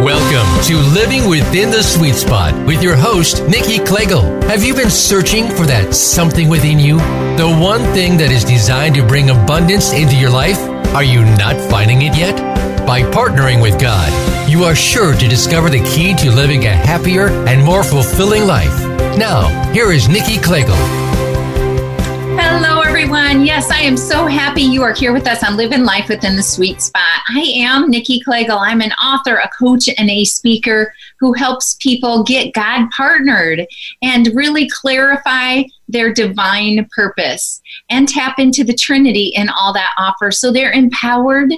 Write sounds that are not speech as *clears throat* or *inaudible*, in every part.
Welcome to Living Within the Sweet Spot with your host, Nikki Klegel. Have you been searching for that something within you? The one thing that is designed to bring abundance into your life? Are you not finding it yet? By partnering with God, you are sure to discover the key to living a happier and more fulfilling life. Now, here is Nikki Klegel everyone. Yes, I am so happy you are here with us on Living Life Within the Sweet Spot. I am Nikki Klegel. I'm an author, a coach, and a speaker who helps people get God partnered and really clarify their divine purpose and tap into the Trinity and all that offers so they're empowered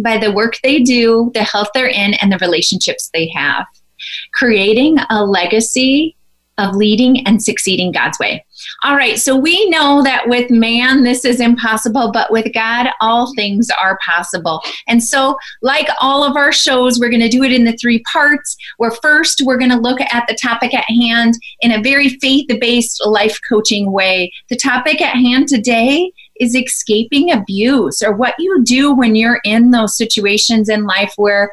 by the work they do, the health they're in, and the relationships they have. Creating a legacy of leading and succeeding God's way. All right, so we know that with man this is impossible, but with God all things are possible. And so, like all of our shows, we're going to do it in the three parts. Where first we're going to look at the topic at hand in a very faith based life coaching way. The topic at hand today is escaping abuse or what you do when you're in those situations in life where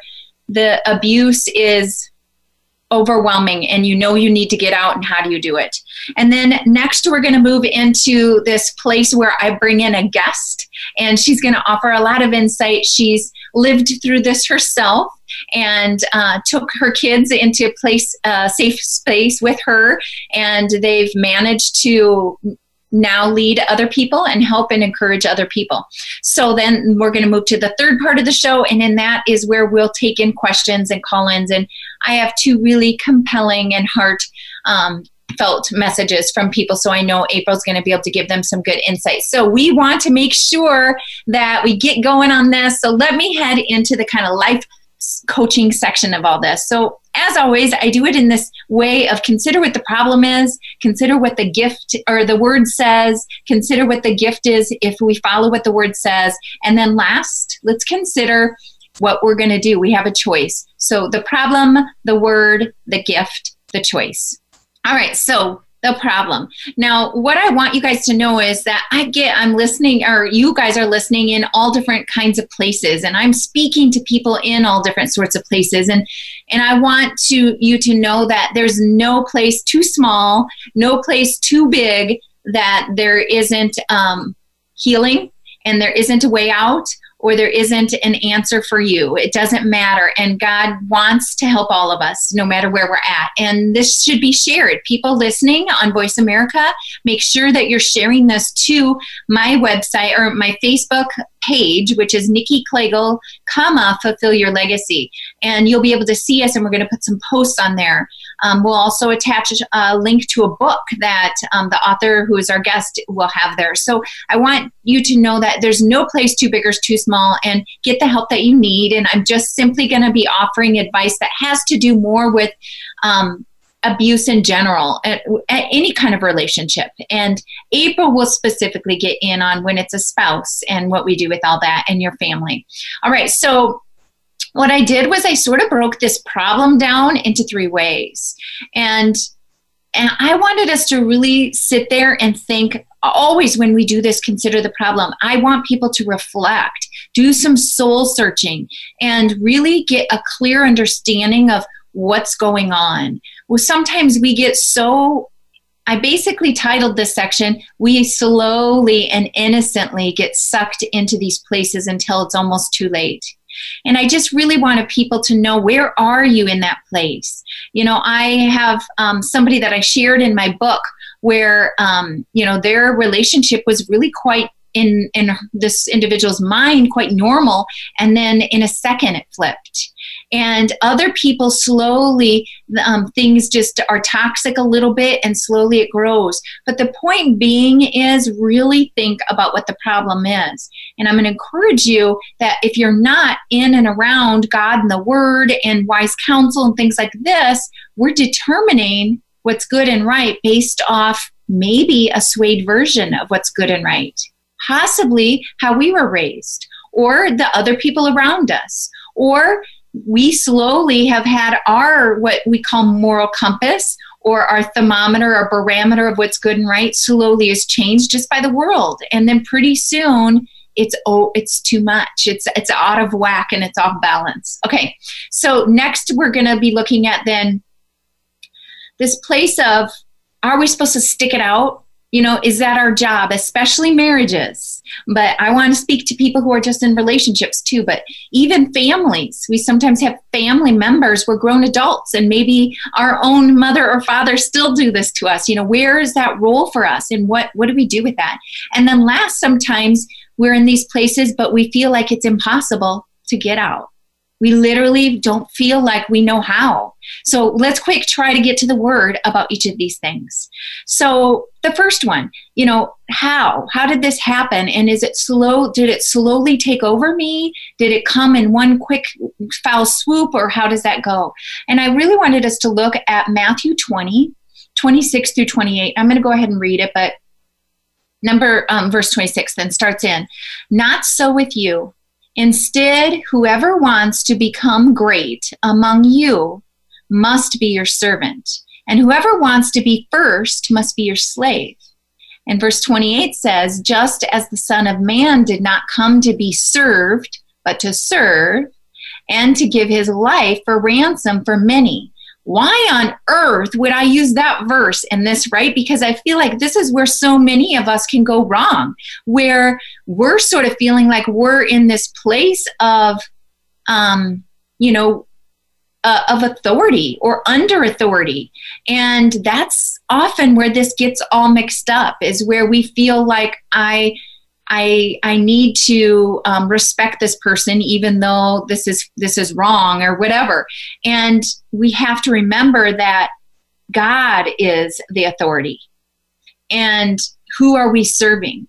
the abuse is overwhelming and you know you need to get out and how do you do it. And then next we're going to move into this place where i bring in a guest and she's going to offer a lot of insight. She's lived through this herself and uh, took her kids into a place a safe space with her and they've managed to now lead other people and help and encourage other people. So then we're going to move to the third part of the show, and in that is where we'll take in questions and call ins. And I have two really compelling and heart um, felt messages from people. So I know April's going to be able to give them some good insights. So we want to make sure that we get going on this. So let me head into the kind of life coaching section of all this. So as always, I do it in this way of consider what the problem is, consider what the gift or the word says, consider what the gift is if we follow what the word says. And then last, let's consider what we're going to do. We have a choice. So the problem, the word, the gift, the choice. All right, so the problem. Now, what I want you guys to know is that I get, I'm listening, or you guys are listening in all different kinds of places, and I'm speaking to people in all different sorts of places. And and I want to you to know that there's no place too small, no place too big that there isn't um, healing and there isn't a way out or there isn't an answer for you. It doesn't matter. And God wants to help all of us, no matter where we're at. And this should be shared. People listening on Voice America, make sure that you're sharing this to my website or my Facebook page, which is Nikki Klegel, comma, fulfill your legacy. And you'll be able to see us, and we're going to put some posts on there. Um, we'll also attach a link to a book that um, the author, who is our guest, will have there. So I want you to know that there's no place too big or too small, and get the help that you need. And I'm just simply going to be offering advice that has to do more with um, abuse in general at, at, any kind of relationship. And april will specifically get in on when it's a spouse and what we do with all that and your family. All right so what i did was i sort of broke this problem down into three ways. And and i wanted us to really sit there and think always when we do this consider the problem. I want people to reflect do some soul searching and really get a clear understanding of what's going on. Well, sometimes we get so I basically titled this section, We Slowly and Innocently Get Sucked into These Places Until It's Almost Too Late. And I just really wanted people to know where are you in that place? You know, I have um, somebody that I shared in my book where, um, you know, their relationship was really quite in in this individual's mind quite normal and then in a second it flipped. And other people slowly um, things just are toxic a little bit and slowly it grows. But the point being is really think about what the problem is. And i'm going to encourage you that if you're not in and around god and the word and wise counsel and things like this we're determining what's good and right based off maybe a swayed version of what's good and right possibly how we were raised or the other people around us. Or we slowly have had our what we call moral compass or our thermometer or barometer of what's good and right slowly is changed just by the world. And then pretty soon it's oh it's too much. It's it's out of whack and it's off balance. Okay so next we're going to be looking at then this place of are we supposed to stick it out you know is that our job especially marriages. But i want to speak to people who are just in relationships too but even families we sometimes have family members we're grown adults and maybe our own mother or father still do this to us. You know where is that role for us and what what do we do with that? And then last sometimes we're in these places but we feel like it's impossible to get out. We literally don't feel like we know how. So let's quick try to get to the word about each of these things. So the first one, you know, how? How did this happen? And is it slow? Did it slowly take over me? Did it come in one quick foul swoop or how does that go? And I really wanted us to look at Matthew 20, 26 through 28. I'm going to go ahead and read it, but number um, verse 26 then starts in not so with you Instead, whoever wants to become great among you must be your servant, and whoever wants to be first must be your slave. And verse 28 says, Just as the Son of Man did not come to be served, but to serve, and to give his life for ransom for many why on earth would I use that verse in this, right? Because I feel like this is where so many of us can go wrong, where we're sort of feeling like we're in this place of, um, you know, uh, of authority or under authority. And that's often where this gets all mixed up, is where we feel like I I I need to um, respect this person even though this is this is wrong or whatever. And we have to remember that God is the authority. And who are we serving?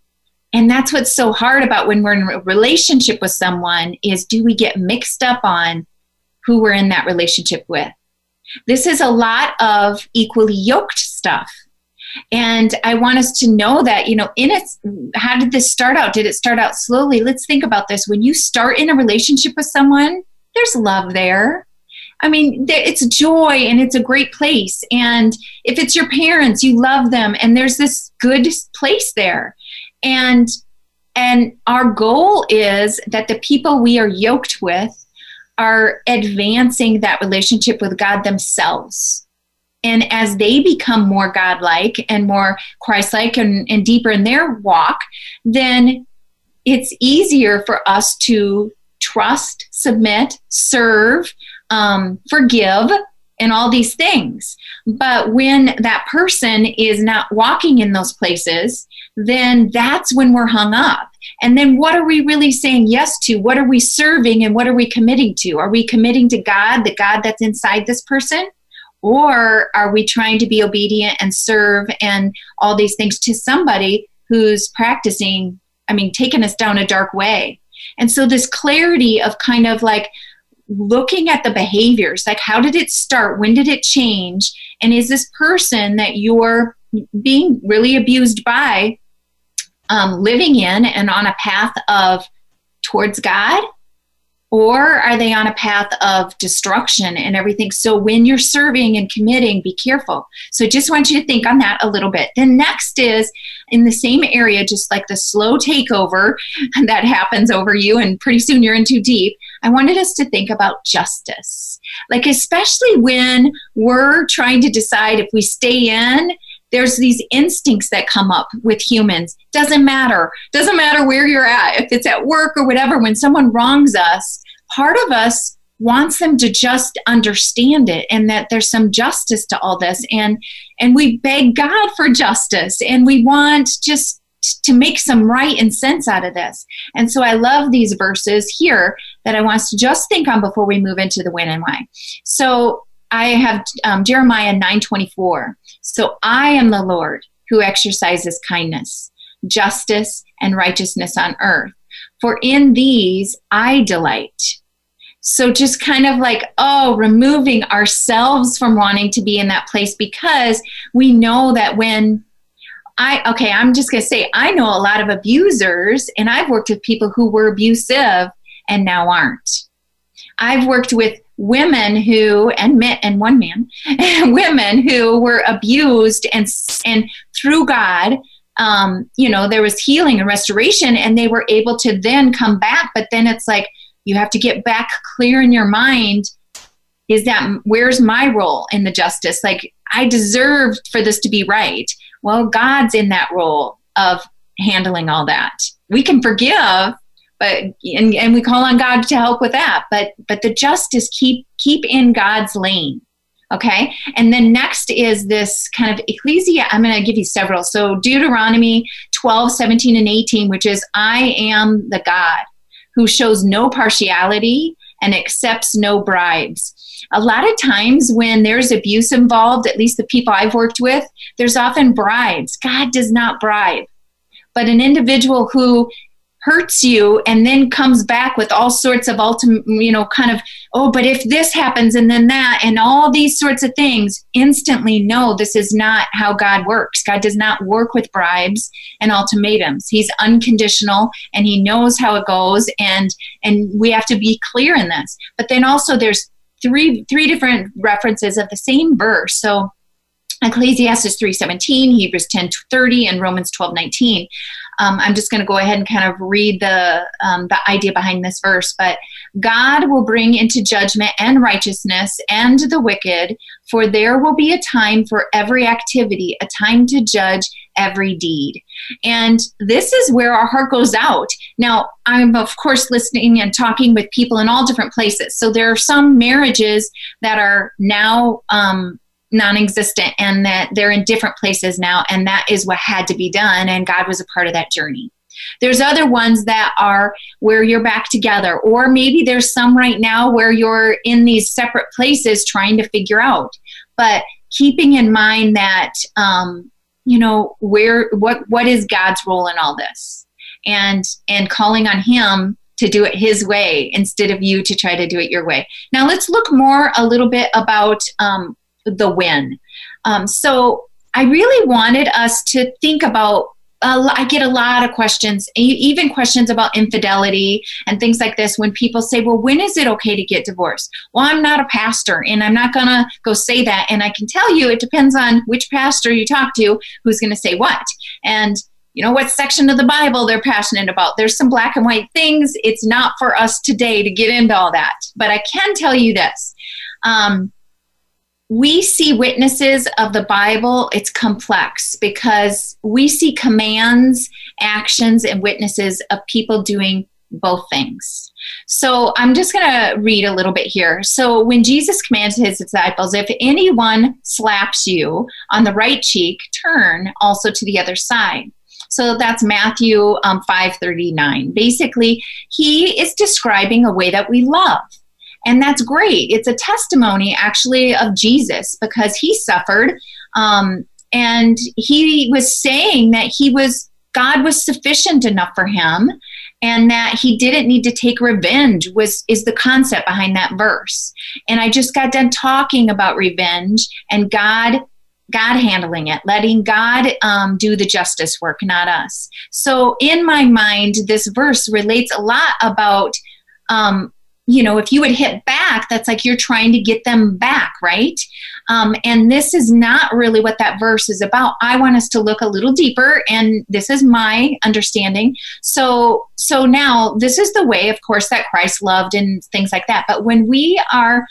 And that's what's so hard about when we're in a relationship with someone is do we get mixed up on who we're in that relationship with? This is a lot of equally yoked stuff and I want us to know that, you know, in it, how did this start out? Did it start out slowly? Let's think about this. When you start in a relationship with someone, there's love there. I mean, it's joy and it's a great place. And if it's your parents, you love them and there's this good place there. And and our goal is that the people we are yoked with are advancing that relationship with God themselves. And as they become more godlike and more Christ-like and, and deeper in their walk, then it's easier for us to trust, submit, serve, um, forgive, and all these things. But when that person is not walking in those places, then that's when we're hung up. And then what are we really saying yes to? What are we serving and what are we committing to? Are we committing to God, the God that's inside this person? Or are we trying to be obedient and serve and all these things to somebody who's practicing, I mean, taking us down a dark way? And so, this clarity of kind of like looking at the behaviors like, how did it start? When did it change? And is this person that you're being really abused by um, living in and on a path of towards God? or are they on a path of destruction and everything so when you're serving and committing be careful so just want you to think on that a little bit then next is in the same area just like the slow takeover *laughs* that happens over you and pretty soon you're in too deep i wanted us to think about justice. Like especially when we're trying to decide if we stay in there's these instincts that come up with humans. Doesn't matter. Doesn't matter where you're at if it's at work or whatever. When someone wrongs us part of us wants them to just understand it and that there's some justice to all this. And and we beg god for justice and we want just to make some right and sense out of this. And so i love these verses here that i want us to just think on before we move into the when and why. So i have um, jeremiah 924 so i am the lord who exercises kindness justice and righteousness on earth. For in these I delight. So just kind of like, oh, removing ourselves from wanting to be in that place because we know that when I, okay, I'm just going to say, I know a lot of abusers and I've worked with people who were abusive and now aren't. I've worked with women who and men and one man *laughs* women who were abused and and through God um, you know, there was healing and restoration, and they were able to then come back. But then it's like you have to get back clear in your mind is that where's my role in the justice? Like, I deserved for this to be right. Well, God's in that role of handling all that. We can forgive, but and, and we call on God to help with that. But but the justice keep keep in God's lane. Okay. And then next is this kind of ecclesia. I'm going to give you several. So Deuteronomy 12, 17, and 18, which is I am the God who shows no partiality and accepts no bribes. A lot of times when there's abuse involved, at least the people I've worked with, there's often bribes. God does not bribe. But an individual who hurts you and then comes back with all sorts of ultimate, you know, kind of, oh, but if this happens and then that and all these sorts of things, instantly know this is not how God works. God does not work with bribes and ultimatums. He's unconditional and he knows how it goes and and we have to be clear in this. But then also there's three three different references of the same verse. So Ecclesiastes 3:17, Hebrews 10:30, and Romans 12:19. Um, I'm just going to go ahead and kind of read the um, the idea behind this verse. But God will bring into judgment and righteousness and the wicked, for there will be a time for every activity, a time to judge every deed. And this is where our heart goes out. Now, I'm of course listening and talking with people in all different places. So there are some marriages that are now um, non-existent and that they're in different places now and that is what had to be done and god was a part of that journey there's other ones that are where you're back together or maybe there's some right now where you're in these separate places trying to figure out but keeping in mind that um, you know where what what is god's role in all this and and calling on him to do it his way instead of you to try to do it your way now let's look more a little bit about um, the win. Um, so I really wanted us to think about. I get a lot of questions, even questions about infidelity and things like this. When people say, "Well, when is it okay to get divorced?" Well, I'm not a pastor, and I'm not gonna go say that. And I can tell you, it depends on which pastor you talk to, who's gonna say what, and you know what section of the Bible they're passionate about. There's some black and white things. It's not for us today to get into all that, but I can tell you this. Um, we see witnesses of the Bible, it's complex because we see commands, actions, and witnesses of people doing both things. So I'm just going to read a little bit here. So when Jesus commanded his disciples, if anyone slaps you on the right cheek, turn also to the other side. So that's Matthew um, 5:39. Basically, he is describing a way that we love. And that's great. It's a testimony actually of Jesus because he suffered. Um, and he was saying that he was, God was sufficient enough for him and that he didn't need to take revenge was is the concept behind that verse and i just got done talking about revenge and god god handling it letting god um, do the justice work not us so in my mind this verse relates a lot about um, you know, if you would hit back, that's like you're trying to get them back, right? Um, and this is not really what that verse is about. I want us to look a little deeper, and this is my understanding. So, so now this is the way, of course, that Christ loved and things like that. But when we are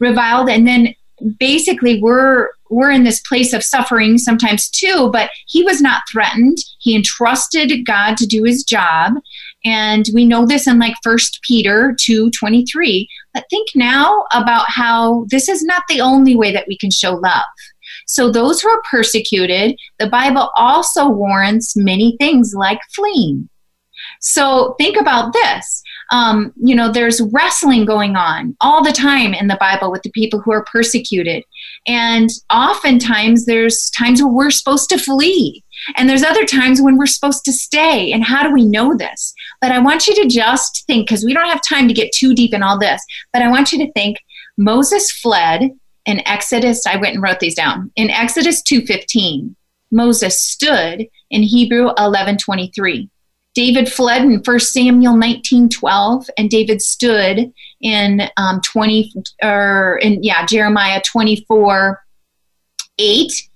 reviled, and then basically we're we're in this place of suffering sometimes too but he was not threatened he entrusted god to do his job and we know this in like first peter 2 23 but think now about how this is not the only way that we can show love so those who are persecuted the bible also warrants many things like fleeing so think about this um, you know, there's wrestling going on all the time in the Bible with the people who are persecuted. And oftentimes there's times where we're supposed to flee. And there's other times when we're supposed to stay. And how do we know this? But I want you to just think, because we don't have time to get too deep in all this, but I want you to think Moses fled in Exodus. I went and wrote these down. In Exodus 2:15, Moses stood in Hebrew 11:23. David fled in 1 Samuel 19:12, and David stood in um, 20 or in yeah Jeremiah 24 8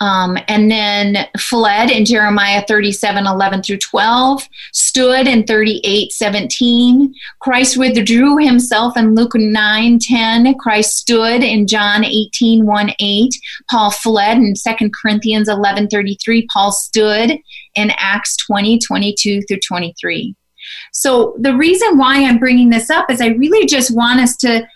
Um, and then fled in Jeremiah 37 11 through 12, stood in 38 17. Christ withdrew himself in Luke 9 10. Christ stood in John 18 1 8. Paul fled in 2 Corinthians 11 33. Paul stood in Acts 20 22 through 23. So, the reason why I'm bringing this up is I really just want us to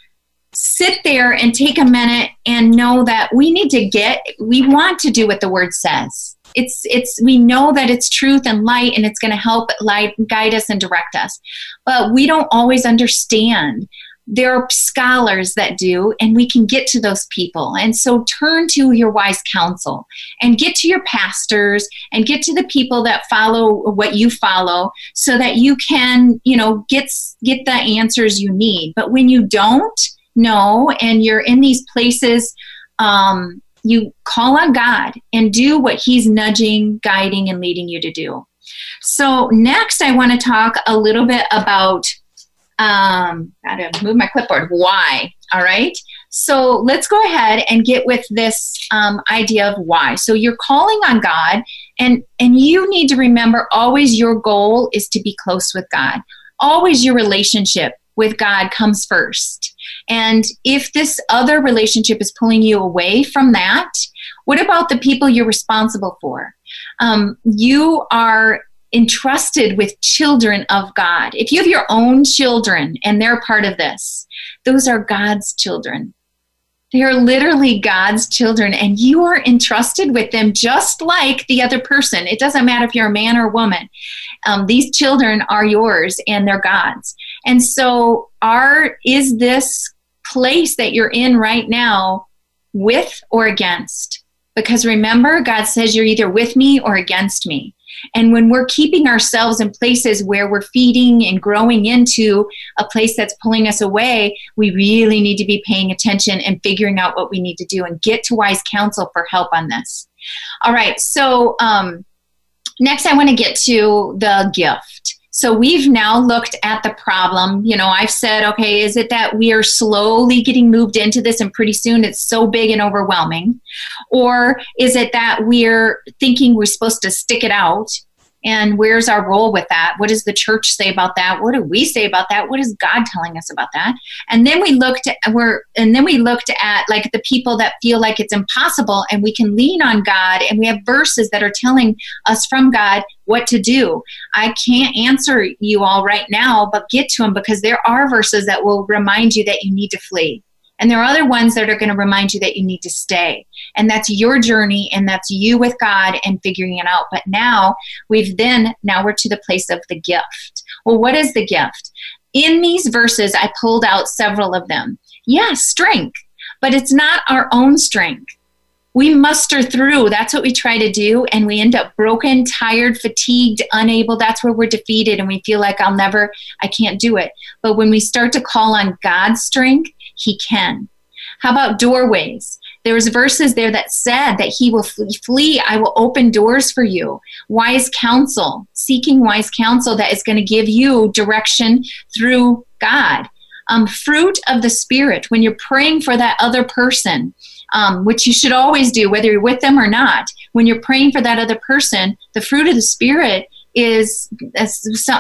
sit there and take a minute and know that we need to get we want to do what the word says. It's it's we know that it's truth and light and it's going to help light guide us and direct us. But we don't always understand. There are scholars that do and we can get to those people. And so turn to your wise counsel and get to your pastors and get to the people that follow what you follow so that you can you know get get the answers you need. But when you don't know and you're in these places um, you call on god and do what he's nudging guiding and leading you to do. So next i want to talk a little bit about um, gotta move my clipboard. Why all right? So let's go ahead and get with this um, idea of why. So you're calling on god and and you need to remember always your goal is to be close with god. Always your relationship with god comes first and if this other relationship is pulling you away from that, what about the people you're responsible for? Um, you are entrusted with children of God. If you have your own children and they're part of this, those are God's children. They are literally God's children, and you are entrusted with them just like the other person. It doesn't matter if you're a man or a woman. Um, these children are yours, and they're God's. And so, are is this place that you're in right now with or against? Because remember, God says you're either with me or against me. And when we're keeping ourselves in places where we're feeding and growing into a place that's pulling us away, we really need to be paying attention and figuring out what we need to do and get to wise counsel for help on this. All right, so um, next I want to get to the gift. So we've now looked at the problem. You know, I've said, okay, is it that we are slowly getting moved into this and pretty soon it's so big and overwhelming? Or is it that we're thinking we're supposed to stick it out and where's our role with that? What does the church say about that? What do we say about that? What is god telling us about that? And then we looked at we're and then we looked at like the people that feel like it's impossible and we can lean on god and we have verses that are telling us from god what to do. I can't answer you all right now but get to them because there are verses that will remind you that you need to flee and there are other ones that are going to remind you that you need to stay. And that's your journey and that's you with God and figuring it out. But now we've then, now we're to the place of the gift. Well, what is the gift? In these verses, I pulled out several of them. Yes, strength, but it's not our own strength we muster through. That's what we try to do. And we end up broken, tired, fatigued, unable. That's where we're defeated and we feel like I'll never, I can't do it. But when we start to call on God's strength, he can. How about doorways? There's verses there that said that he will flee. I will open doors for you. Wise counsel, seeking wise counsel that is going to give you direction through God. Um, fruit of the Spirit, when you're praying for that other person, um, which you should always do, whether you're with them or not, when you're praying for that other person, the fruit of the Spirit is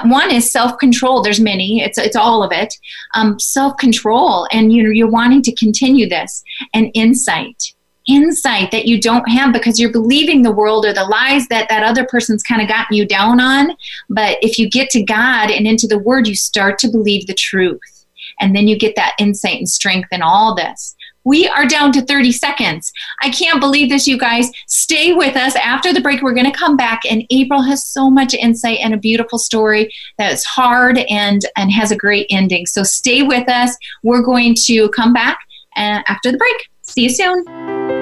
one is self control. There's many. It's it's all of it. Um, self control, and you know you're wanting to continue this, and insight. Insight that you don't have because you're believing the world or the lies that that other person's kind of gotten you down on. But if you get to God and into the Word, you start to believe the truth, and then you get that insight and strength in all this. We are down to 30 seconds. I can't believe this, you guys. Stay with us. After the break, we're going to come back, and April has so much insight and a beautiful story that is hard and, and has a great ending. So stay with us. We're going to come back uh, after the break. See you soon.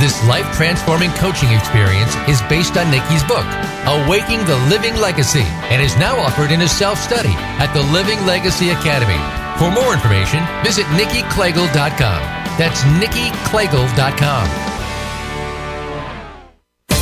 This life transforming coaching experience is based on Nikki's book, Awaking the Living Legacy, and is now offered in a self study at the Living Legacy Academy. For more information, visit nikkiklegel.com. That's nikkiklegel.com.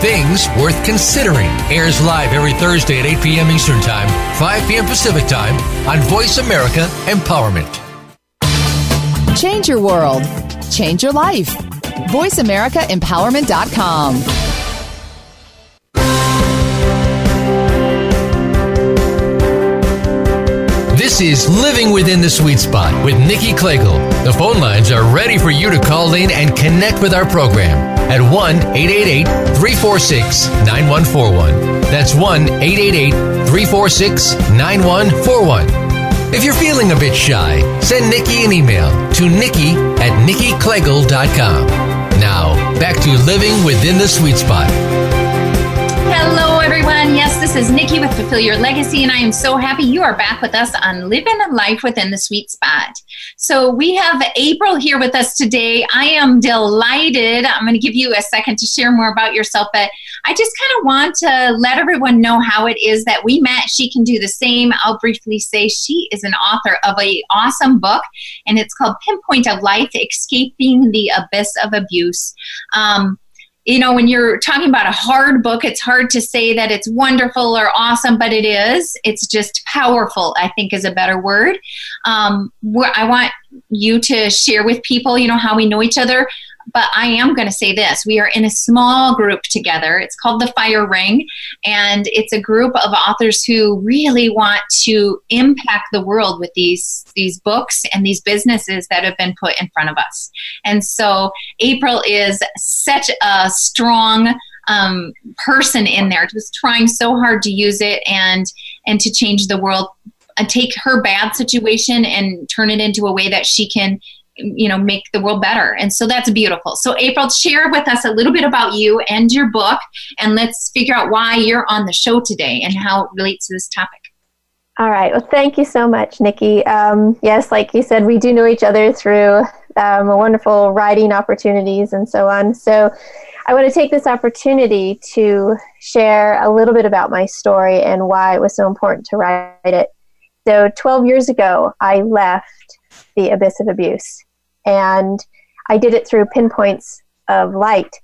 Things Worth Considering airs live every Thursday at 8 p.m. Eastern Time, 5 p.m. Pacific Time on Voice America Empowerment. Change your world. Change your life. VoiceAmericaEmpowerment.com. This is Living Within the Sweet Spot with Nikki Klegel. The phone lines are ready for you to call in and connect with our program at 1 888 346 9141. That's 1 888 346 9141. If you're feeling a bit shy, send Nikki an email to nikki at nikkiklegel.com. Now, back to living within the sweet spot. Everyone. Yes, this is Nikki with Fulfill Your Legacy, and I am so happy you are back with us on Living a Life Within the Sweet Spot. So, we have April here with us today. I am delighted. I'm going to give you a second to share more about yourself, but I just kind of want to let everyone know how it is that we met. She can do the same. I'll briefly say she is an author of a awesome book, and it's called Pinpoint of Light Escaping the Abyss of Abuse. Um, you know, when you're talking about a hard book, it's hard to say that it's wonderful or awesome, but it is. It's just powerful, I think is a better word. Um, I want you to share with people, you know, how we know each other. But I am going to say this we are in a small group together. It's called the Fire Ring, and it's a group of authors who really want to impact the world with these, these books and these businesses that have been put in front of us. And so April is such a strong um, person in there, just trying so hard to use it and and to change the world uh, take her bad situation and turn it into a way that she can you know make the world better. And so that's beautiful. So april share with us a little bit about you and your book and let's figure out why you're on the show today and how it relates to this topic. All right. Well thank you so much nikki. Um, yes like you said we do know each other through um, wonderful writing opportunities and so on. So i want to take this opportunity to share a little bit about my story and why it was so important to write it. So 12 years ago i left the abyss of abuse and I did it through pinpoints of light.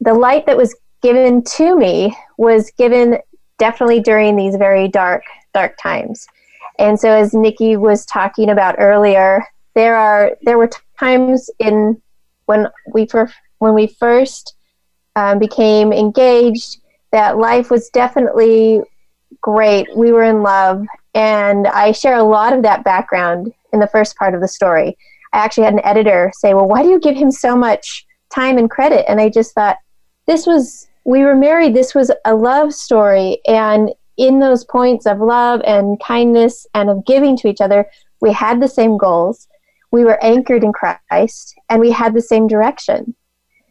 The light that was given to me was given definitely during these very dark, dark times. And so, as Nikki was talking about earlier, there are there were times in when we fir- when we first um, became engaged that life was definitely great. We were in love, and I share a lot of that background in the first part of the story. I actually had an editor say, Well, why do you give him so much time and credit? And I just thought, this was, we were married, this was a love story. And in those points of love and kindness and of giving to each other, we had the same goals. We were anchored in Christ and we had the same direction.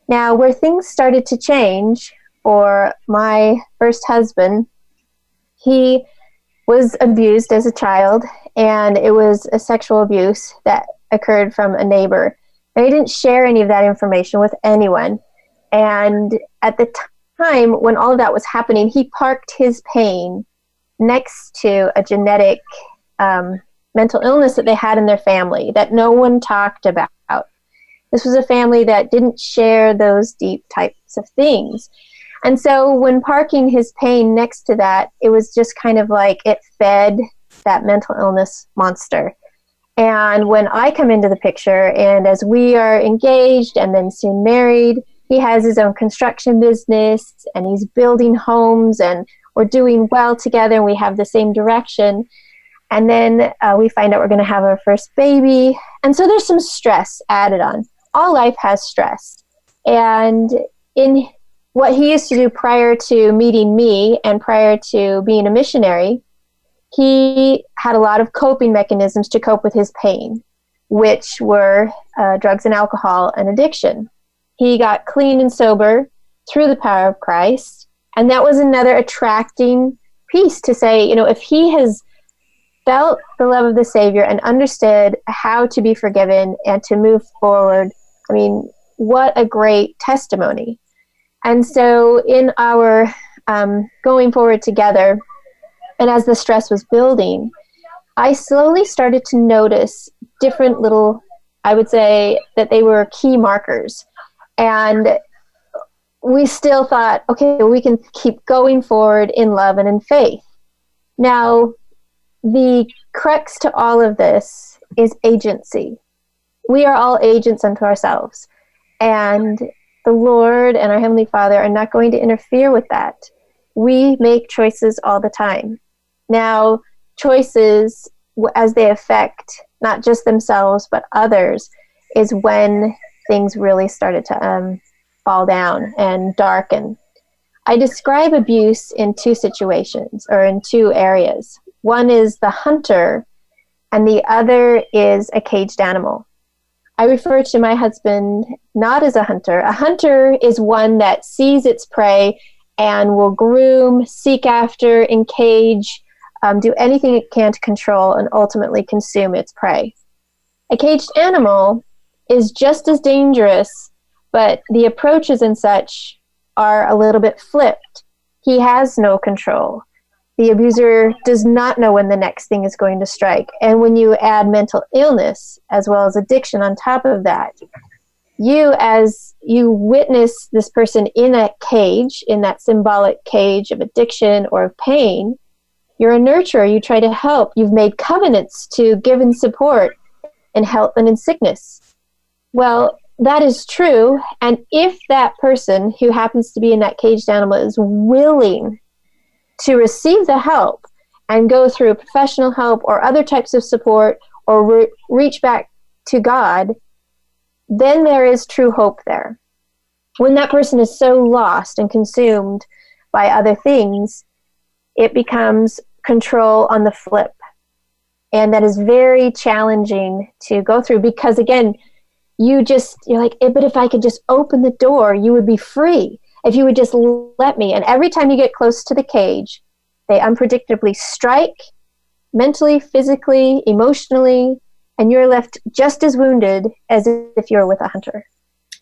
Now, where things started to change for my first husband, he was abused as a child, and it was a sexual abuse that occurred from a neighbor. And he didn't share any of that information with anyone. And at the time when all of that was happening, he parked his pain next to a genetic um, mental illness that they had in their family that no one talked about. This was a family that didn't share those deep types of things. And so when parking his pain next to that, it was just kind of like it fed that mental illness monster. And when I come into the picture, and as we are engaged and then soon married, he has his own construction business and he's building homes and we're doing well together and we have the same direction. And then uh, we find out we're going to have our first baby. And so there's some stress added on. All life has stress. And in what he used to do prior to meeting me and prior to being a missionary, he had a lot of coping mechanisms to cope with his pain, which were uh, drugs and alcohol and addiction. He got clean and sober through the power of Christ. And that was another attracting piece to say, you know, if he has felt the love of the Savior and understood how to be forgiven and to move forward, I mean, what a great testimony. And so, in our um, going forward together, and as the stress was building, I slowly started to notice different little, I would say that they were key markers. And we still thought, okay, we can keep going forward in love and in faith. Now, the crux to all of this is agency. We are all agents unto ourselves. And the Lord and our Heavenly Father are not going to interfere with that. We make choices all the time. Now, choices as they affect not just themselves but others is when things really started to um, fall down and darken. I describe abuse in two situations or in two areas. One is the hunter, and the other is a caged animal. I refer to my husband not as a hunter. A hunter is one that sees its prey and will groom, seek after, encage, um, do anything it can to control, and ultimately consume its prey. A caged animal is just as dangerous, but the approaches and such are a little bit flipped. He has no control. The abuser does not know when the next thing is going to strike. And when you add mental illness as well as addiction on top of that, you, as you witness this person in a cage, in that symbolic cage of addiction or of pain, you're a nurturer. You try to help. You've made covenants to give and support in health and in sickness. Well, that is true. And if that person who happens to be in that caged animal is willing to receive the help and go through professional help or other types of support or re- reach back to God, then there is true hope there. When that person is so lost and consumed by other things, it becomes control on the flip. And that is very challenging to go through because, again, you just, you're like, eh, but if I could just open the door, you would be free if you would just let me. And every time you get close to the cage, they unpredictably strike mentally, physically, emotionally, and you're left just as wounded as if you're with a hunter.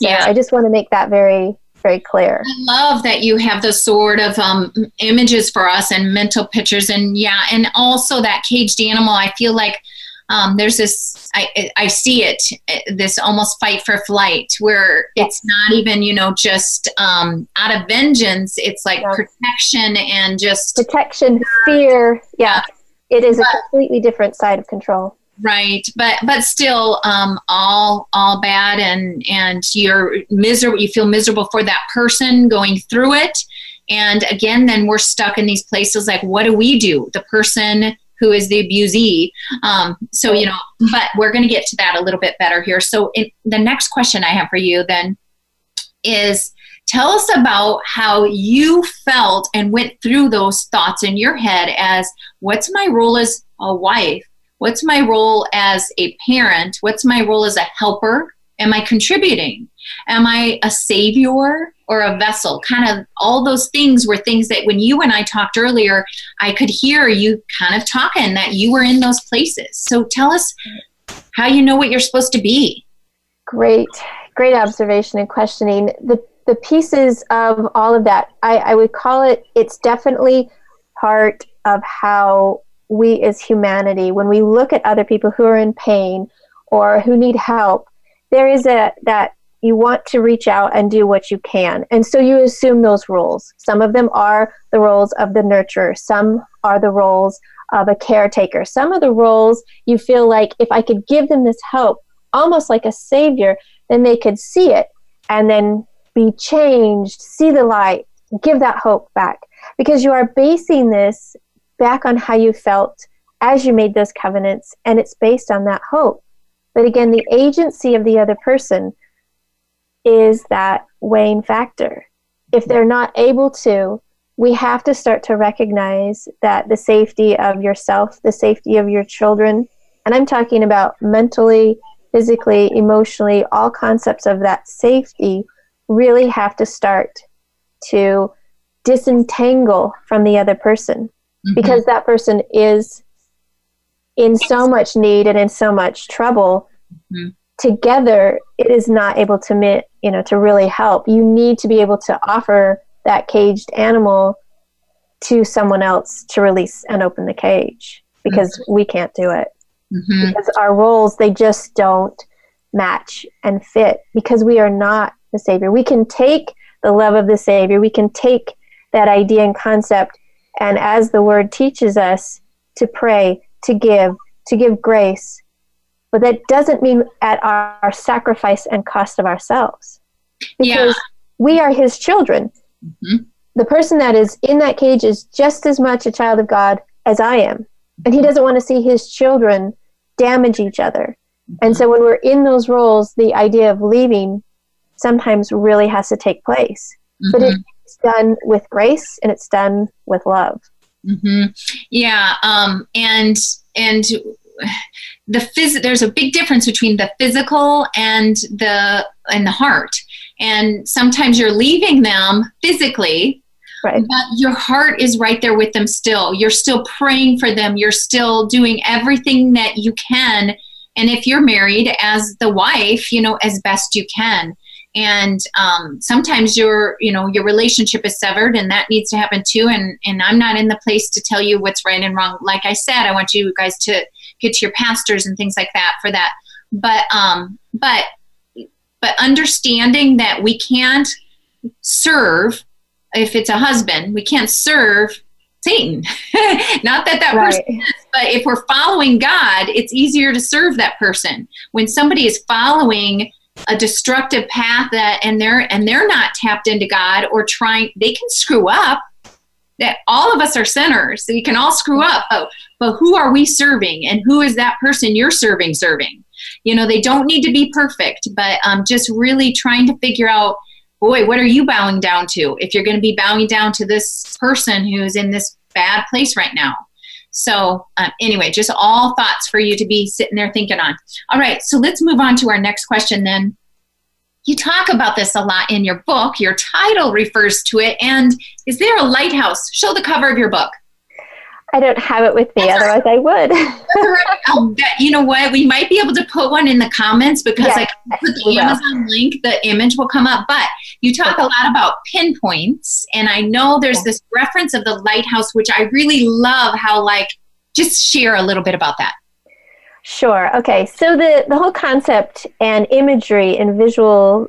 So yeah. I just want to make that very, very clear. I love that you have those sort of um, images for us and mental pictures. And yeah, and also that caged animal, I feel like um, there's this I, I see it this almost fight for flight where it's not even you know just um, out of vengeance. It's like yeah. protection and just protection fear. Yeah. It is but, a completely different side of control right but but still um, all all bad and and you're miserable you feel miserable for that person going through it and again then we're stuck in these places like what do we do the person who is the abusee. Um, so, you know, but we're going to get to that a little bit better here. So, in, the next question I have for you then is tell us about how you felt and went through those thoughts in your head as what's my role as a wife? What's my role as a parent? What's my role as a helper? Am I contributing? Am I a savior or a vessel? Kind of all those things were things that when you and I talked earlier, I could hear you kind of talking that you were in those places. So tell us how you know what you're supposed to be. Great, great observation and questioning. The the pieces of all of that, I, I would call it. It's definitely part of how we as humanity, when we look at other people who are in pain or who need help, there is a that you want to reach out and do what you can. And so you assume those roles. Some of them are the roles of the nurturer, some are the roles of a caretaker. Some of the roles you feel like if I could give them this help, almost like a savior, then they could see it and then be changed, see the light, give that hope back. Because you are basing this back on how you felt as you made those covenants, and it's based on that hope. But again, the agency of the other person is that weighing factor. If they're not able to, we have to start to recognize that the safety of yourself, the safety of your children, and I'm talking about mentally, physically, emotionally, all concepts of that safety really have to start to disentangle from the other person mm-hmm. because that person is in so much need and in so much trouble mm-hmm. together it is not able to you know to really help you need to be able to offer that caged animal to someone else to release and open the cage because mm-hmm. we can't do it mm-hmm. because our roles they just don't match and fit because we are not the savior we can take the love of the savior we can take that idea and concept and as the word teaches us to pray to give, to give grace. But that doesn't mean at our, our sacrifice and cost of ourselves. Because yeah. we are his children. Mm-hmm. The person that is in that cage is just as much a child of God as I am. And he doesn't want to see his children damage each other. Mm-hmm. And so when we're in those roles, the idea of leaving sometimes really has to take place. Mm-hmm. But it's done with grace and it's done with love. Mm-hmm. Yeah, um, and and the phys- there's a big difference between the physical and the and the heart. And sometimes you're leaving them physically, right. but your heart is right there with them still. You're still praying for them. You're still doing everything that you can. And if you're married as the wife, you know, as best you can and um, sometimes your you know your relationship is severed and that needs to happen too. And and i'm not in the place to tell you what's right and wrong. Like i said i want you guys to get to your pastors and things like that for that. But um but but understanding that we can't serve if it's a husband we can't serve satan. *laughs* Not that that right. person is, but if we're following god it's easier to serve that person. When somebody is following a destructive path that and they're and they're not tapped into God or trying they can screw up. That all of us are sinners so we can all screw up but, but who are we serving? And who is that person you're serving serving? You know they don't need to be perfect but um, just really trying to figure out boy what are you bowing down to? If you're going to be bowing down to this person who's in this bad place right now so, um, anyway, just all thoughts for you to be sitting there thinking on. All right, so let's move on to our next question then. You talk about this a lot in your book. Your title refers to it. And is there a lighthouse? Show the cover of your book. I don't have it with me, That's otherwise right. I would. um, that, *laughs* you know what? We might be able to put one in the comments because yes, I put the Amazon will. link, the image will come up. But you talk a lot about pinpoints, and I know there's this reference of the lighthouse, which I really love. How like just share a little bit about that. Sure. Okay. So the the whole concept and imagery and visual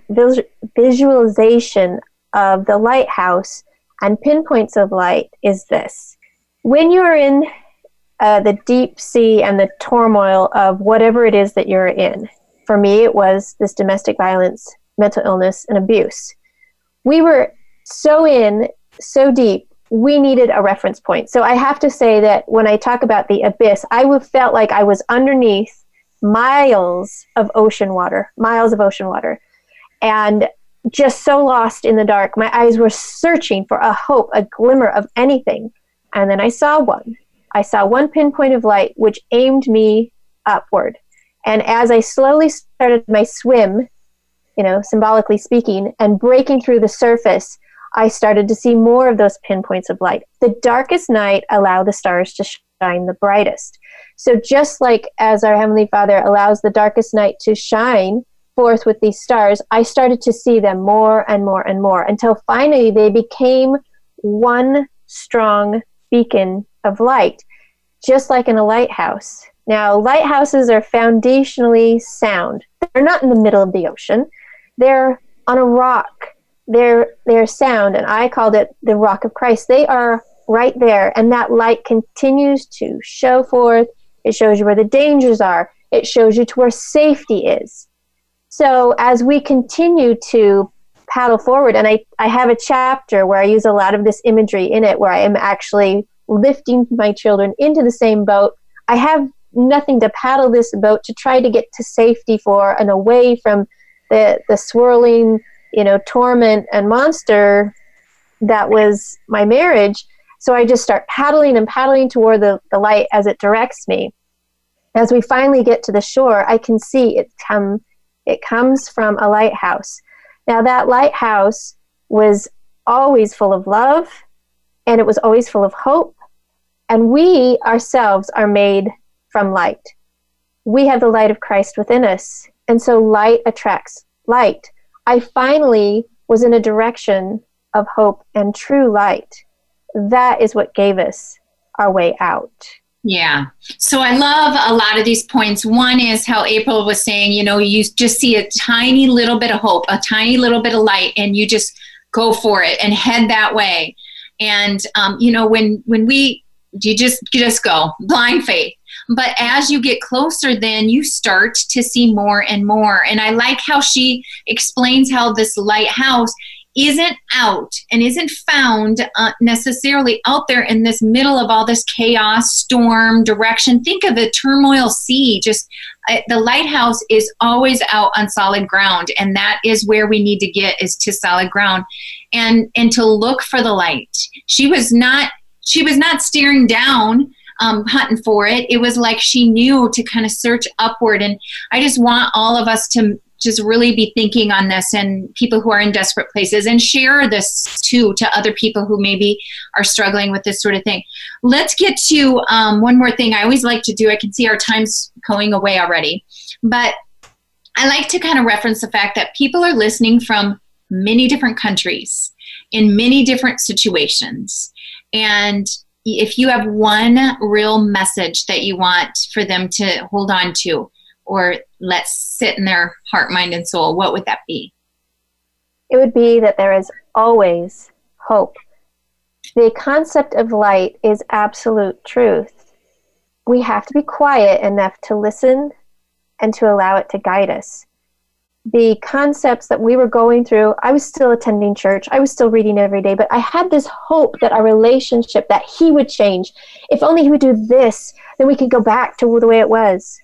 visualization of the lighthouse and pinpoints of light is this when you're in uh, the deep sea and the turmoil of whatever it is that you're in, for me, it was this domestic violence, mental illness, and abuse. We were so in, so deep, we needed a reference point. So I have to say that when I talk about the abyss, I felt like I was underneath miles of ocean water, miles of ocean water, and just so lost in the dark. My eyes were searching for a hope, a glimmer of anything. And then I saw one. I saw one pinpoint of light which aimed me upward. And as I slowly started my swim, you know, symbolically speaking, and breaking through the surface, I started to see more of those pinpoints of light. The darkest night allow the stars to shine the brightest. So just like as our Heavenly Father allows the darkest night to shine forth with these stars, I started to see them more and more and more until finally they became one strong beacon of light, just like in a lighthouse. Now, lighthouses are foundationally sound. They're not in the middle of the ocean. They're on a rock. They're they're sound, and I called it the rock of Christ. They are right there, and that light continues to show forth. It shows you where the dangers are. It shows you to where safety is. So as we continue to paddle forward, and I, I have a chapter where I use a lot of this imagery in it, where I am actually lifting my children into the same boat. I have nothing to paddle this boat to try to get to safety for and away from the the swirling, you know, torment and monster that was my marriage. So I just start paddling and paddling toward the, the light as it directs me. As we finally get to the shore, I can see it come it comes from a lighthouse. Now that lighthouse was always full of love and it was always full of hope. And we ourselves are made from light. We have the light of Christ within us. And so light attracts light. I finally was in a direction of hope and true light. That is what gave us our way out. Yeah. So I love a lot of these points. One is how April was saying, you know, you just see a tiny little bit of hope, a tiny little bit of light, and you just go for it and head that way. And um, you know, when when we you just you just go blind faith but as you get closer then you start to see more and more and i like how she explains how this lighthouse isn't out and isn't found uh, necessarily out there in this middle of all this chaos storm direction think of a turmoil sea just uh, the lighthouse is always out on solid ground and that is where we need to get is to solid ground and and to look for the light she was not she was not staring down um, hunting for it. It was like she knew to kind of search upward. And I just want all of us to just really be thinking on this and people who are in desperate places and share this too to other people who maybe are struggling with this sort of thing. Let's get to um, one more thing I always like to do. I can see our time's going away already, but I like to kind of reference the fact that people are listening from many different countries in many different situations. And if you have one real message that you want for them to hold on to or let sit in their heart, mind, and soul, what would that be? It would be that there is always hope. The concept of light is absolute truth. We have to be quiet enough to listen and to allow it to guide us the concepts that we were going through, I was still attending church. I was still reading every day, but I had this hope that our relationship, that he would change. If only he would do this, then we could go back to the way it was.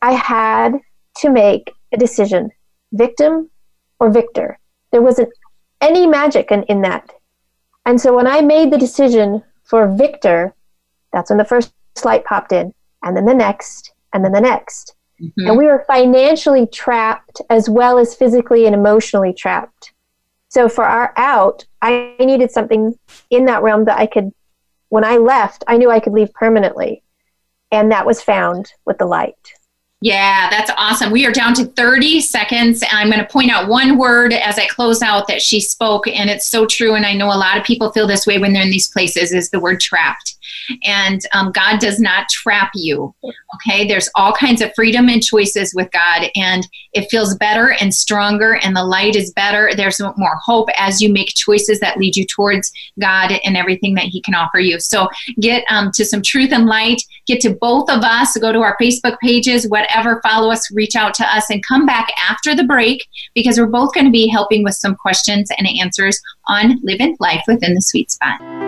I had to make a decision victim or victor. There wasn't any magic in, in that. And so when I made the decision for victor, that's when the first light popped in, and then the next, and then the next. Mm-hmm. And we were financially trapped as well as physically and emotionally trapped. So for our out, I needed something in that realm that I could, when I left, I knew I could leave permanently. And that was found with the light. Yeah, that's awesome. We are down to 30 seconds. I'm going to point out one word as I close out that she spoke, and it's so true. And I know a lot of people feel this way when they're in these places is the word trapped. And um, God does not trap you. Okay, there's all kinds of freedom and choices with God, and it feels better and stronger, and the light is better. There's more hope as you make choices that lead you towards God and everything that He can offer you. So get um, to some truth and light. Get to both of us. Go to our Facebook pages, whatever. Follow us, reach out to us, and come back after the break because we're both going to be helping with some questions and answers on living life within the sweet spot.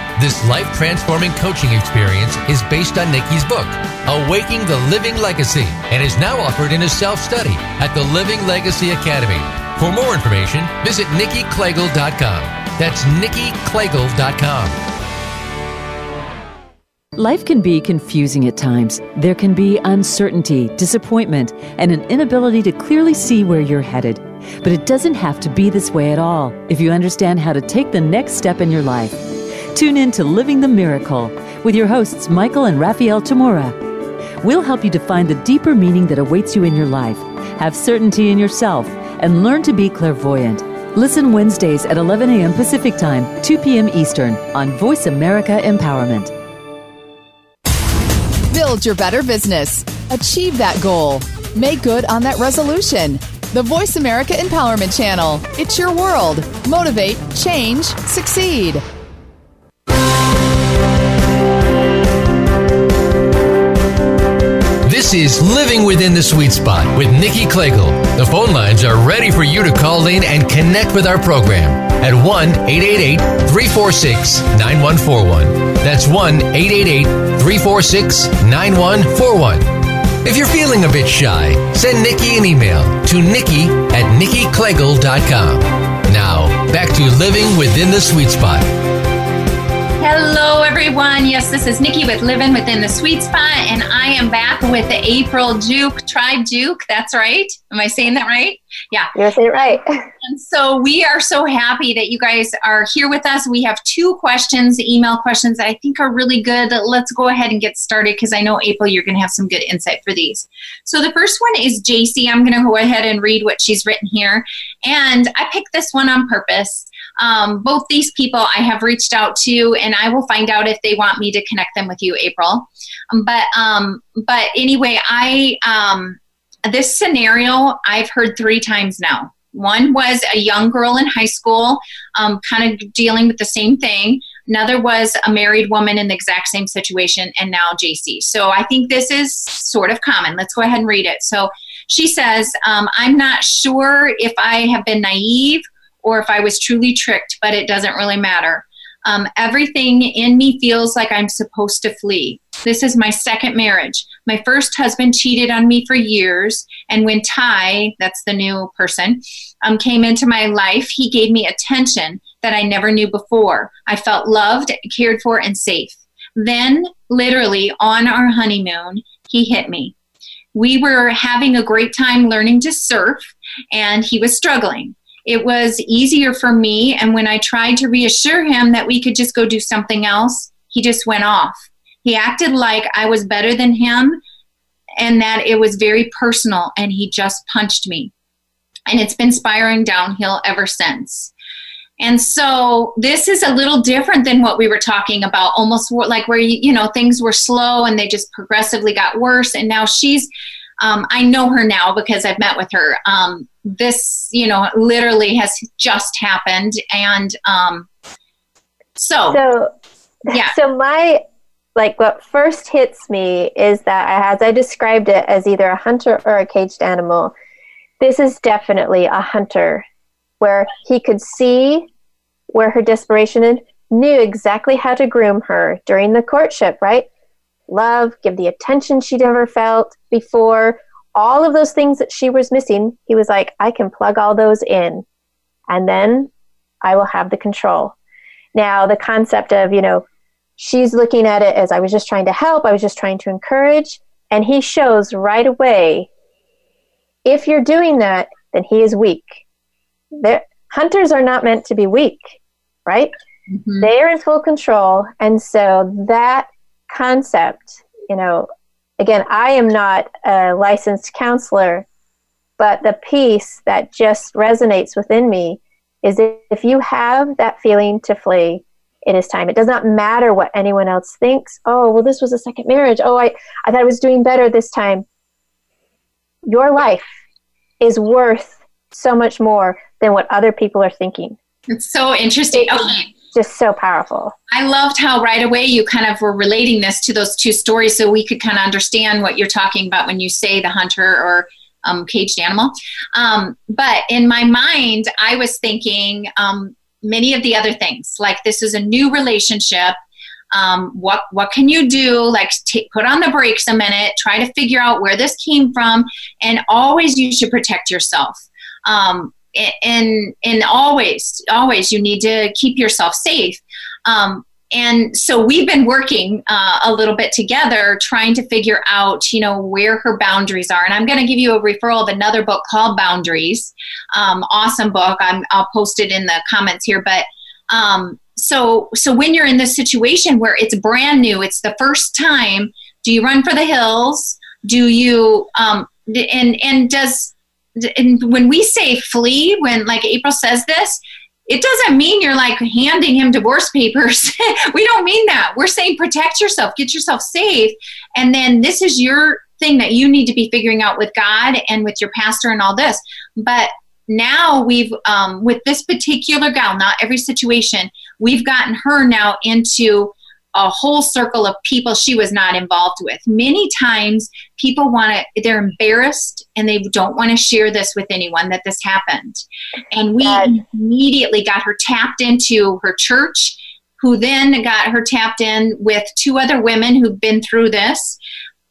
This life transforming coaching experience is based on Nikki's book, Awaking the Living Legacy, and is now offered in a self study at the Living Legacy Academy. For more information, visit nikkiklegel.com. That's nikkiklegel.com. Life can be confusing at times. There can be uncertainty, disappointment, and an inability to clearly see where you're headed. But it doesn't have to be this way at all if you understand how to take the next step in your life. Tune in to Living the Miracle with your hosts, Michael and Raphael Tamura. We'll help you define the deeper meaning that awaits you in your life, have certainty in yourself, and learn to be clairvoyant. Listen Wednesdays at 11 a.m. Pacific Time, 2 p.m. Eastern on Voice America Empowerment. Build your better business. Achieve that goal. Make good on that resolution. The Voice America Empowerment Channel. It's your world. Motivate, change, succeed. This is Living Within the Sweet Spot with Nikki Klegel. The phone lines are ready for you to call in and connect with our program at 1 888 346 9141. That's 1 888 346 9141. If you're feeling a bit shy, send Nikki an email to nikki at nikkiklegel.com. Now, back to Living Within the Sweet Spot. Hello, everyone. Yes, this is Nikki with Living Within the Sweet Spot, and I am back with the April Giauque, Tribe Giauque. That's right. Am I saying that right? Yeah. You're saying it right. and so we are so happy that you guys are here with us. We have two questions, email questions that I think are really good. Let's go ahead and get started because I know, April, you're going to have some good insight for these. So the first one is JC. I'm going to go ahead and read what she's written here. And I picked this one on purpose um, both these people I have reached out to, and I will find out if they want me to connect them with you, April. Um, but um, but anyway, I um, this scenario I've heard three times now. One was a young girl in high school, um, kind of dealing with the same thing. Another was a married woman in the exact same situation, and now JC. So I think this is sort of common. Let's go ahead and read it. So she says, um, I'm not sure if I have been naive or if I was truly tricked, but it doesn't really matter. Um, everything in me feels like I'm supposed to flee. This is my second marriage. My first husband cheated on me for years, and when Ty, that's the new person, um, came into my life, he gave me attention that I never knew before. I felt loved, cared for, and safe. Then, literally on our honeymoon, he hit me. We were having a great time learning to surf, and he was struggling it was easier for me. And when I tried to reassure him that we could just go do something else, he just went off. He acted like I was better than him and that it was very personal, and he just punched me. And it's been spiraling downhill ever since. And so this is a little different than what we were talking about, almost like where you know things were slow and they just progressively got worse. And now she's um, I know her now because I've met with her. Um, this, you know, literally has just happened, and um, so, so yeah. So my like what first hits me is that as I described it as either a hunter or a caged animal, this is definitely a hunter, where he could see where her desperation is, knew exactly how to groom her during the courtship, right? Love, give the attention she'd ever felt before, all of those things that she was missing, he was like, I can plug all those in and then I will have the control. Now, the concept of, you know, she's looking at it as I was just trying to help, I was just trying to encourage, and he shows right away if you're doing that, then he is weak. They're, hunters are not meant to be weak, right? Mm-hmm. They are in full control. And so that concept, you know, again, I am not a licensed counselor, but the piece that just resonates within me is if you have that feeling to flee, it is time. It does not matter what anyone else thinks. Oh, well, this was a second marriage. Oh, I, I thought I was doing better this time. Your life is worth so much more than what other people are thinking. It's so interesting. Okay just so powerful. I loved how right away you kind of were relating this to those two stories so we could kind of understand what you're talking about when you say the hunter or um, caged animal. Um, but in my mind, I was thinking um, many of the other things, like this is a new relationship. Um, what what can you do? Like t- put on the brakes a minute, try to figure out where this came from, and always you should protect yourself. Um, and and always always you need to keep yourself safe. Um, and so we've been working uh, a little bit together trying to figure out you know where her boundaries are. And i'm going to give you a referral of another book called boundaries. Um, awesome book. I will post it in the comments here. But um, so so when you're in this situation where it's brand new it's the first time do you run for the hills? Do you um, and and does and when we say flee when like april says this it doesn't mean you're like handing him divorce papers. *laughs* we don't mean that. We're saying protect yourself, get yourself safe. And then this is your thing that you need to be figuring out with God and with your pastor and all this. But now we've, um, with this particular gal, not every situation, we've gotten her now into a whole circle of people she was not involved with. Many times people want to, they're embarrassed and they don't want to share this with anyone that this happened. And we immediately got her tapped into her church, who then got her tapped in with two other women who've been through this.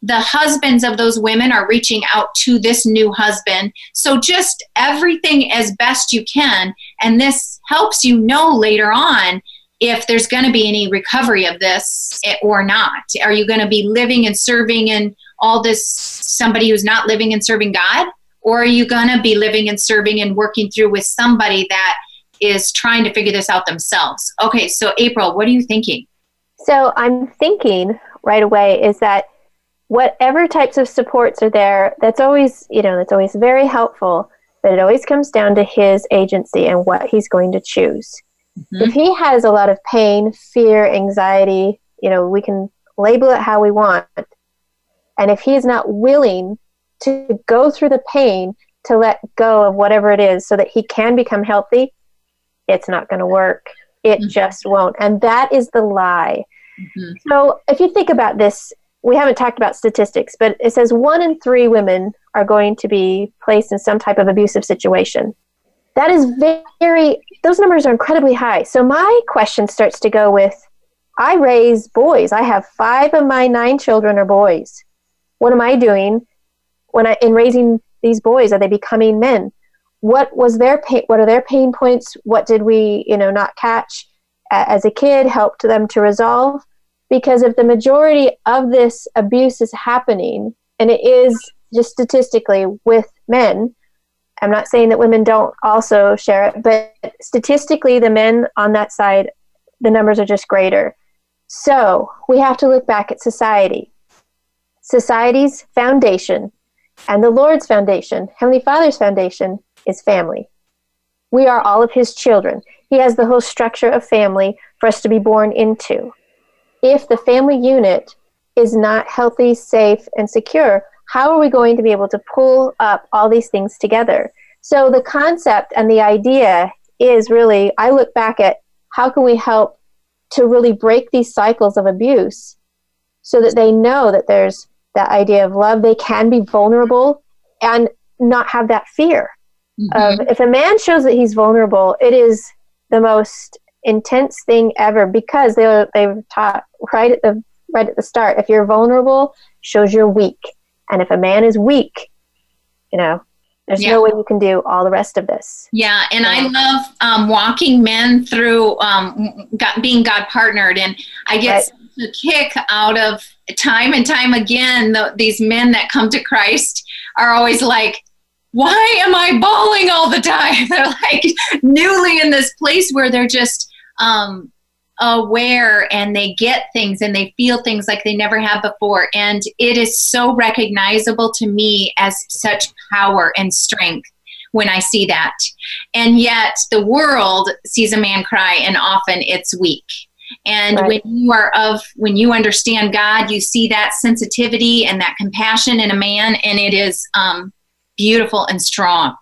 The husbands of those women are reaching out to this new husband. So just everything as best you can. And this helps you know later on if there's going to be any recovery of this eh, or not. Are you going to be living and serving in all this somebody who's not living and serving God? Or are you going to be living and serving and working through with somebody that is trying to figure this out themselves? Okay, so April, what are you thinking? So I'm thinking right away is that whatever types of supports are there, that's always, you know, that's always very helpful, but it always comes down to his agency and what he's going to choose. Mm-hmm. If he has a lot of pain, fear, anxiety, you know, we can label it how we want. And if he is not willing to go through the pain to let go of whatever it is so that he can become healthy, it's not going to work. It mm-hmm. just won't. And that is the lie. Mm-hmm. So if you think about this, we haven't talked about statistics, but it says one in three women are going to be placed in some type of abusive situation. That is very, those numbers are incredibly high. So my question starts to go with I raise boys. I have five of my nine children are boys. What am I doing when I, in raising these boys? Are they becoming men? What was their pain? What are their pain points? What did we, you know, not catch as a kid? Helped them to resolve? Because if the majority of this abuse is happening, and it is just statistically with men, I'm not saying that women don't also share it, but statistically, the men on that side, the numbers are just greater. So we have to look back at society. Society's foundation and the Lord's foundation, Heavenly Father's foundation, is family. We are all of His children. He has the whole structure of family for us to be born into. If the family unit is not healthy, safe, and secure, how are we going to be able to pull up all these things together? So the concept and the idea is really, I look back at how can we help to really break these cycles of abuse so that they know that there's that idea of love. They can be vulnerable and not have that fear. Mm-hmm. Of if a man shows that he's vulnerable, it is the most intense thing ever because they they've taught right at the right at the start. If you're vulnerable, shows you're weak. And if a man is weak, you know, there's yeah. no way you can do all the rest of this. Yeah, and I love um, walking men through um, being God partnered, and I get right. a kick out of time and time again. The, these men that come to Christ are always like, "Why am I bawling all the time?" *laughs* They're like newly in this place where they're just um, aware and they get things and they feel things like they never have before. And it is so recognizable to me as such power and strength when I see that. And yet the world sees a man cry and often it's weak. And right. when you are of, when you understand God, you see that sensitivity and that compassion in a man, and it is um, beautiful and strong.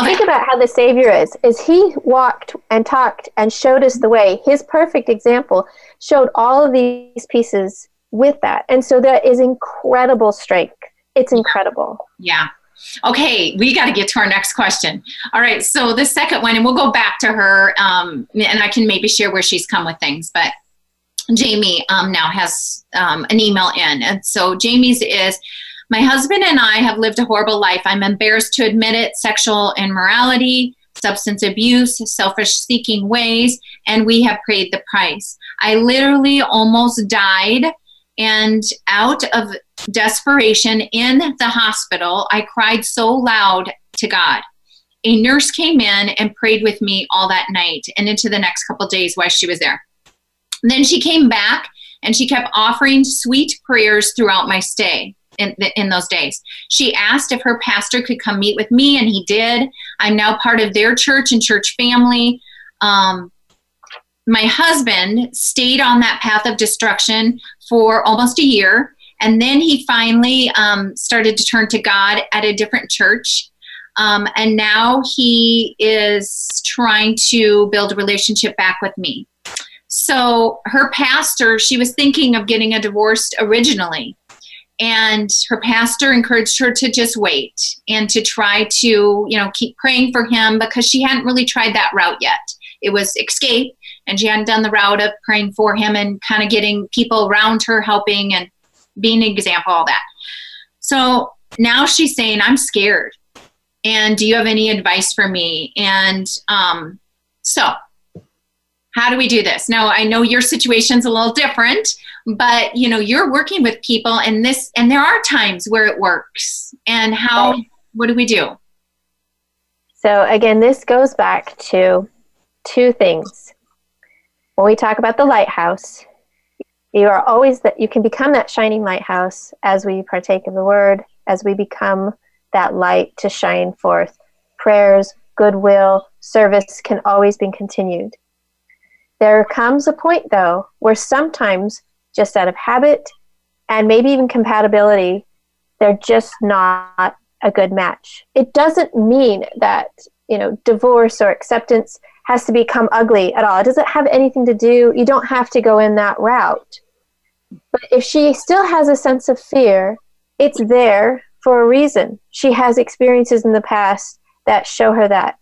Think about how the Savior is. Is he walked and talked and showed us the way. His perfect example showed all of these pieces with that. And so that is incredible strength. It's incredible. Yeah. Okay, we got to get to our next question. All right, so the second one, and we'll go back to her, um, and I can maybe share where she's come with things. But Jamie um, now has um, an email in, and so Jamie's is my husband and I have lived a horrible life. I'm embarrassed to admit it sexual immorality, substance abuse, selfish seeking ways, and we have paid the price. I literally almost died, and out of desperation in the hospital, I cried so loud to God. A nurse came in and prayed with me all that night and into the next couple days while she was there. And then she came back and she kept offering sweet prayers throughout my stay in, in those days. She asked if her pastor could come meet with me, and he did. I'm now part of their church and church family. Um, my husband stayed on that path of destruction for almost a year, and then he finally um, started to turn to God at a different church. Um, and now he is trying to build a relationship back with me. So, her pastor, she was thinking of getting a divorce originally and her pastor encouraged her to just wait and to try to you know keep praying for him because she hadn't really tried that route yet. It was escape and she hadn't done the route of praying for him and kind of getting people around her helping and being an example all that. So now she's saying i'm scared. And do you have any advice for me? And um, so how do we do this? Now i know your situation's a little different but you know you're working with people and this and there are times where it works. And how right. what do we do? So again this goes back to two things. When we talk about the lighthouse you are always that you can become that shining lighthouse as we partake of the word as we become that light to shine forth. Prayers goodwill service can always be continued. There comes a point though where sometimes just out of habit and maybe even compatibility, they're just not a good match. It doesn't mean that, you know, divorce or acceptance has to become ugly at all. It doesn't have anything to do, you don't have to go in that route. But if she still has a sense of fear, it's there for a reason. She has experiences in the past that show her that.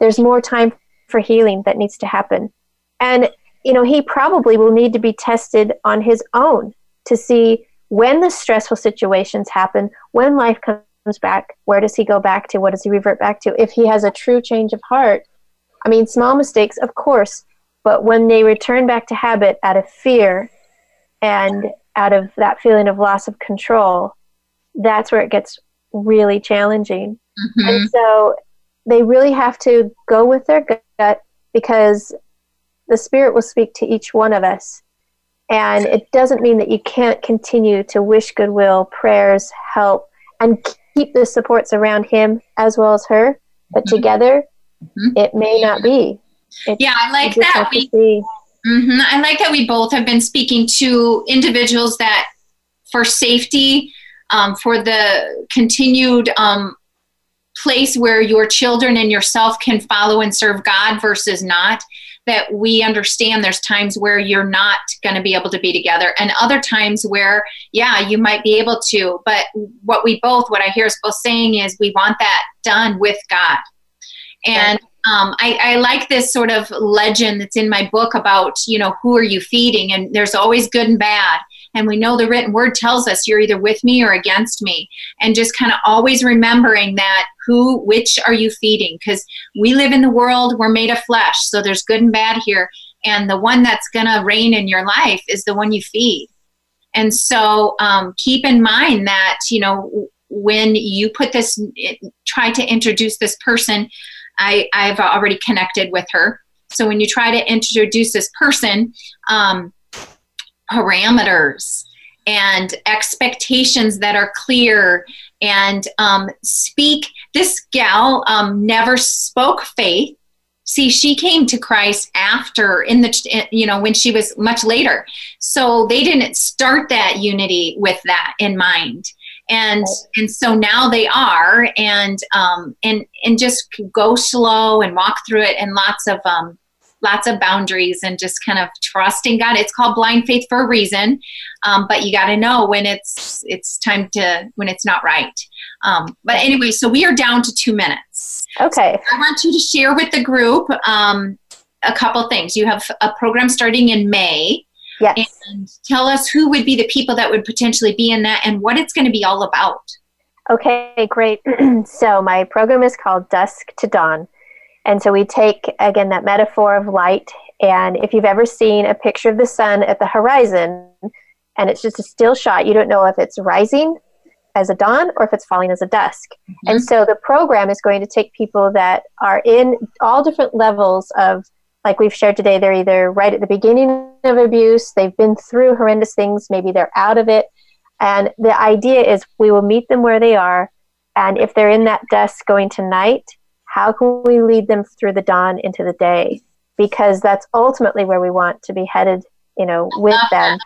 There's more time for healing that needs to happen. And you know, he probably will need to be tested on his own to see when the stressful situations happen, when life comes back, where does he go back to? What does he revert back to? If he has a true change of heart, I mean, small mistakes, of course, but when they return back to habit out of fear and out of that feeling of loss of control, that's where it gets really challenging. Mm-hmm. And so they really have to go with their gut because the Spirit will speak to each one of us. And it doesn't mean that you can't continue to wish goodwill, prayers, help, and keep the supports around him as well as her. But mm-hmm. together, mm-hmm. it may not be. It's, yeah, I like that. We, mm-hmm, I like that we both have been speaking to individuals that, for safety, um, for the continued um, place where your children and yourself can follow and serve God versus not that we understand there's times where you're not going to be able to be together and other times where yeah you might be able to. But what we both what i hear us both saying is we want that done with god. And um, I, I, like this sort of legend that's in my book about you know who are you feeding? And there's always good and bad and we know the written word tells us you're either with me or against me. And just kind of always remembering that who which are you feeding? Because we live in the world we're made of flesh so there's good and bad here. And the one that's going to reign in your life is the one you feed. And so um, keep in mind that you know when you put this try to introduce this person I, i've already connected with her. So when you try to introduce this person um, parameters and expectations that are clear and um, speak. This gal um, never spoke faith. See, she came to Christ after, in the, you know, when she was much later. So they didn't start that unity with that in mind. and and so now they are and um and and just go slow and walk through it and lots of um lots of boundaries and just kind of trusting God. It's called blind faith for a reason, um, but you got to know when it's it's time to when it's not right. Um, but anyway, so we are down to two minutes. Okay. So I want you to share with the group um, a couple things. You have a program starting in May. Yes. And tell us who would be the people that would potentially be in that and what it's going to be all about. Okay, great. *clears throat* so my program is called Dusk to Dawn. And so we take, again, that metaphor of light. And if you've ever seen a picture of the sun at the horizon and it's just a still shot, you don't know if it's rising as a dawn or if it's falling as a dusk. Mm-hmm. And so the program is going to take people that are in all different levels of, like we've shared today, they're either right at the beginning of abuse, they've been through horrendous things, maybe they're out of it. And the idea is we will meet them where they are. And if they're in that dusk going to night, how can we lead them through the dawn into the day? Because that's ultimately where we want to be headed, you know, with them. That.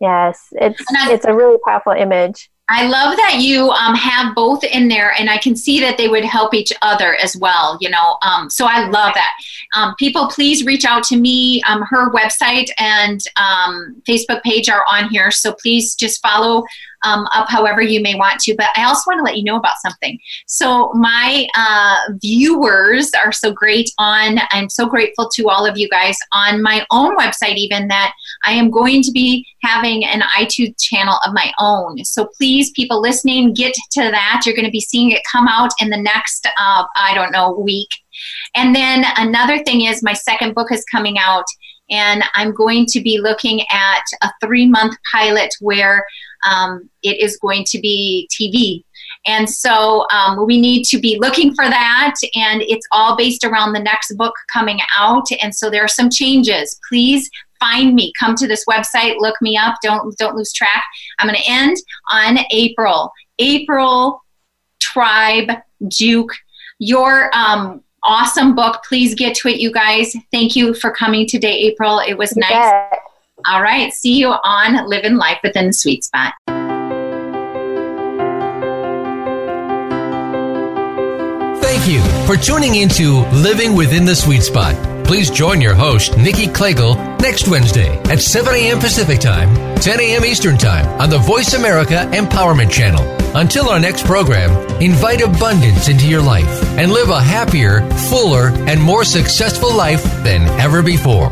Yes, it's it's a really powerful image. I love that you um, have both in there, and I can see that they would help each other as well. You know, um, so I love that. Um, people, please reach out to me. Um, her website and um, Facebook page are on here, so please just follow um, up however you may want to. But I also want to let you know about something. So my uh, viewers are so great on. I'm so grateful to all of you guys on my own website, even that I am going to be having an iTunes channel of my own. So please, people listening, get to that. You're going to be seeing it come out in the next, uh, I don't know, week. And then another thing is my second book is coming out and I'm going to be looking at a three month pilot where um, it is going to be TV. And so um, we need to be looking for that, and it's all based around the next book coming out. And so there are some changes. Please find me. Come to this website, look me up. Don't don't lose track. I'm going to end on April. April Tribe Giauque. Your um, awesome book. Please get to it, you guys. Thank you for coming today, April. It was nice. Yeah. All right. See you on Living Life Within the Sweet Spot. Thank you for tuning into Living Within the Sweet Spot. Please join your host, Nikki Klegel, next Wednesday at 7 a.m. Pacific Time, 10 a.m. Eastern Time on the Voice America Empowerment Channel. Until our next program, invite abundance into your life and live a happier, fuller, and more successful life than ever before.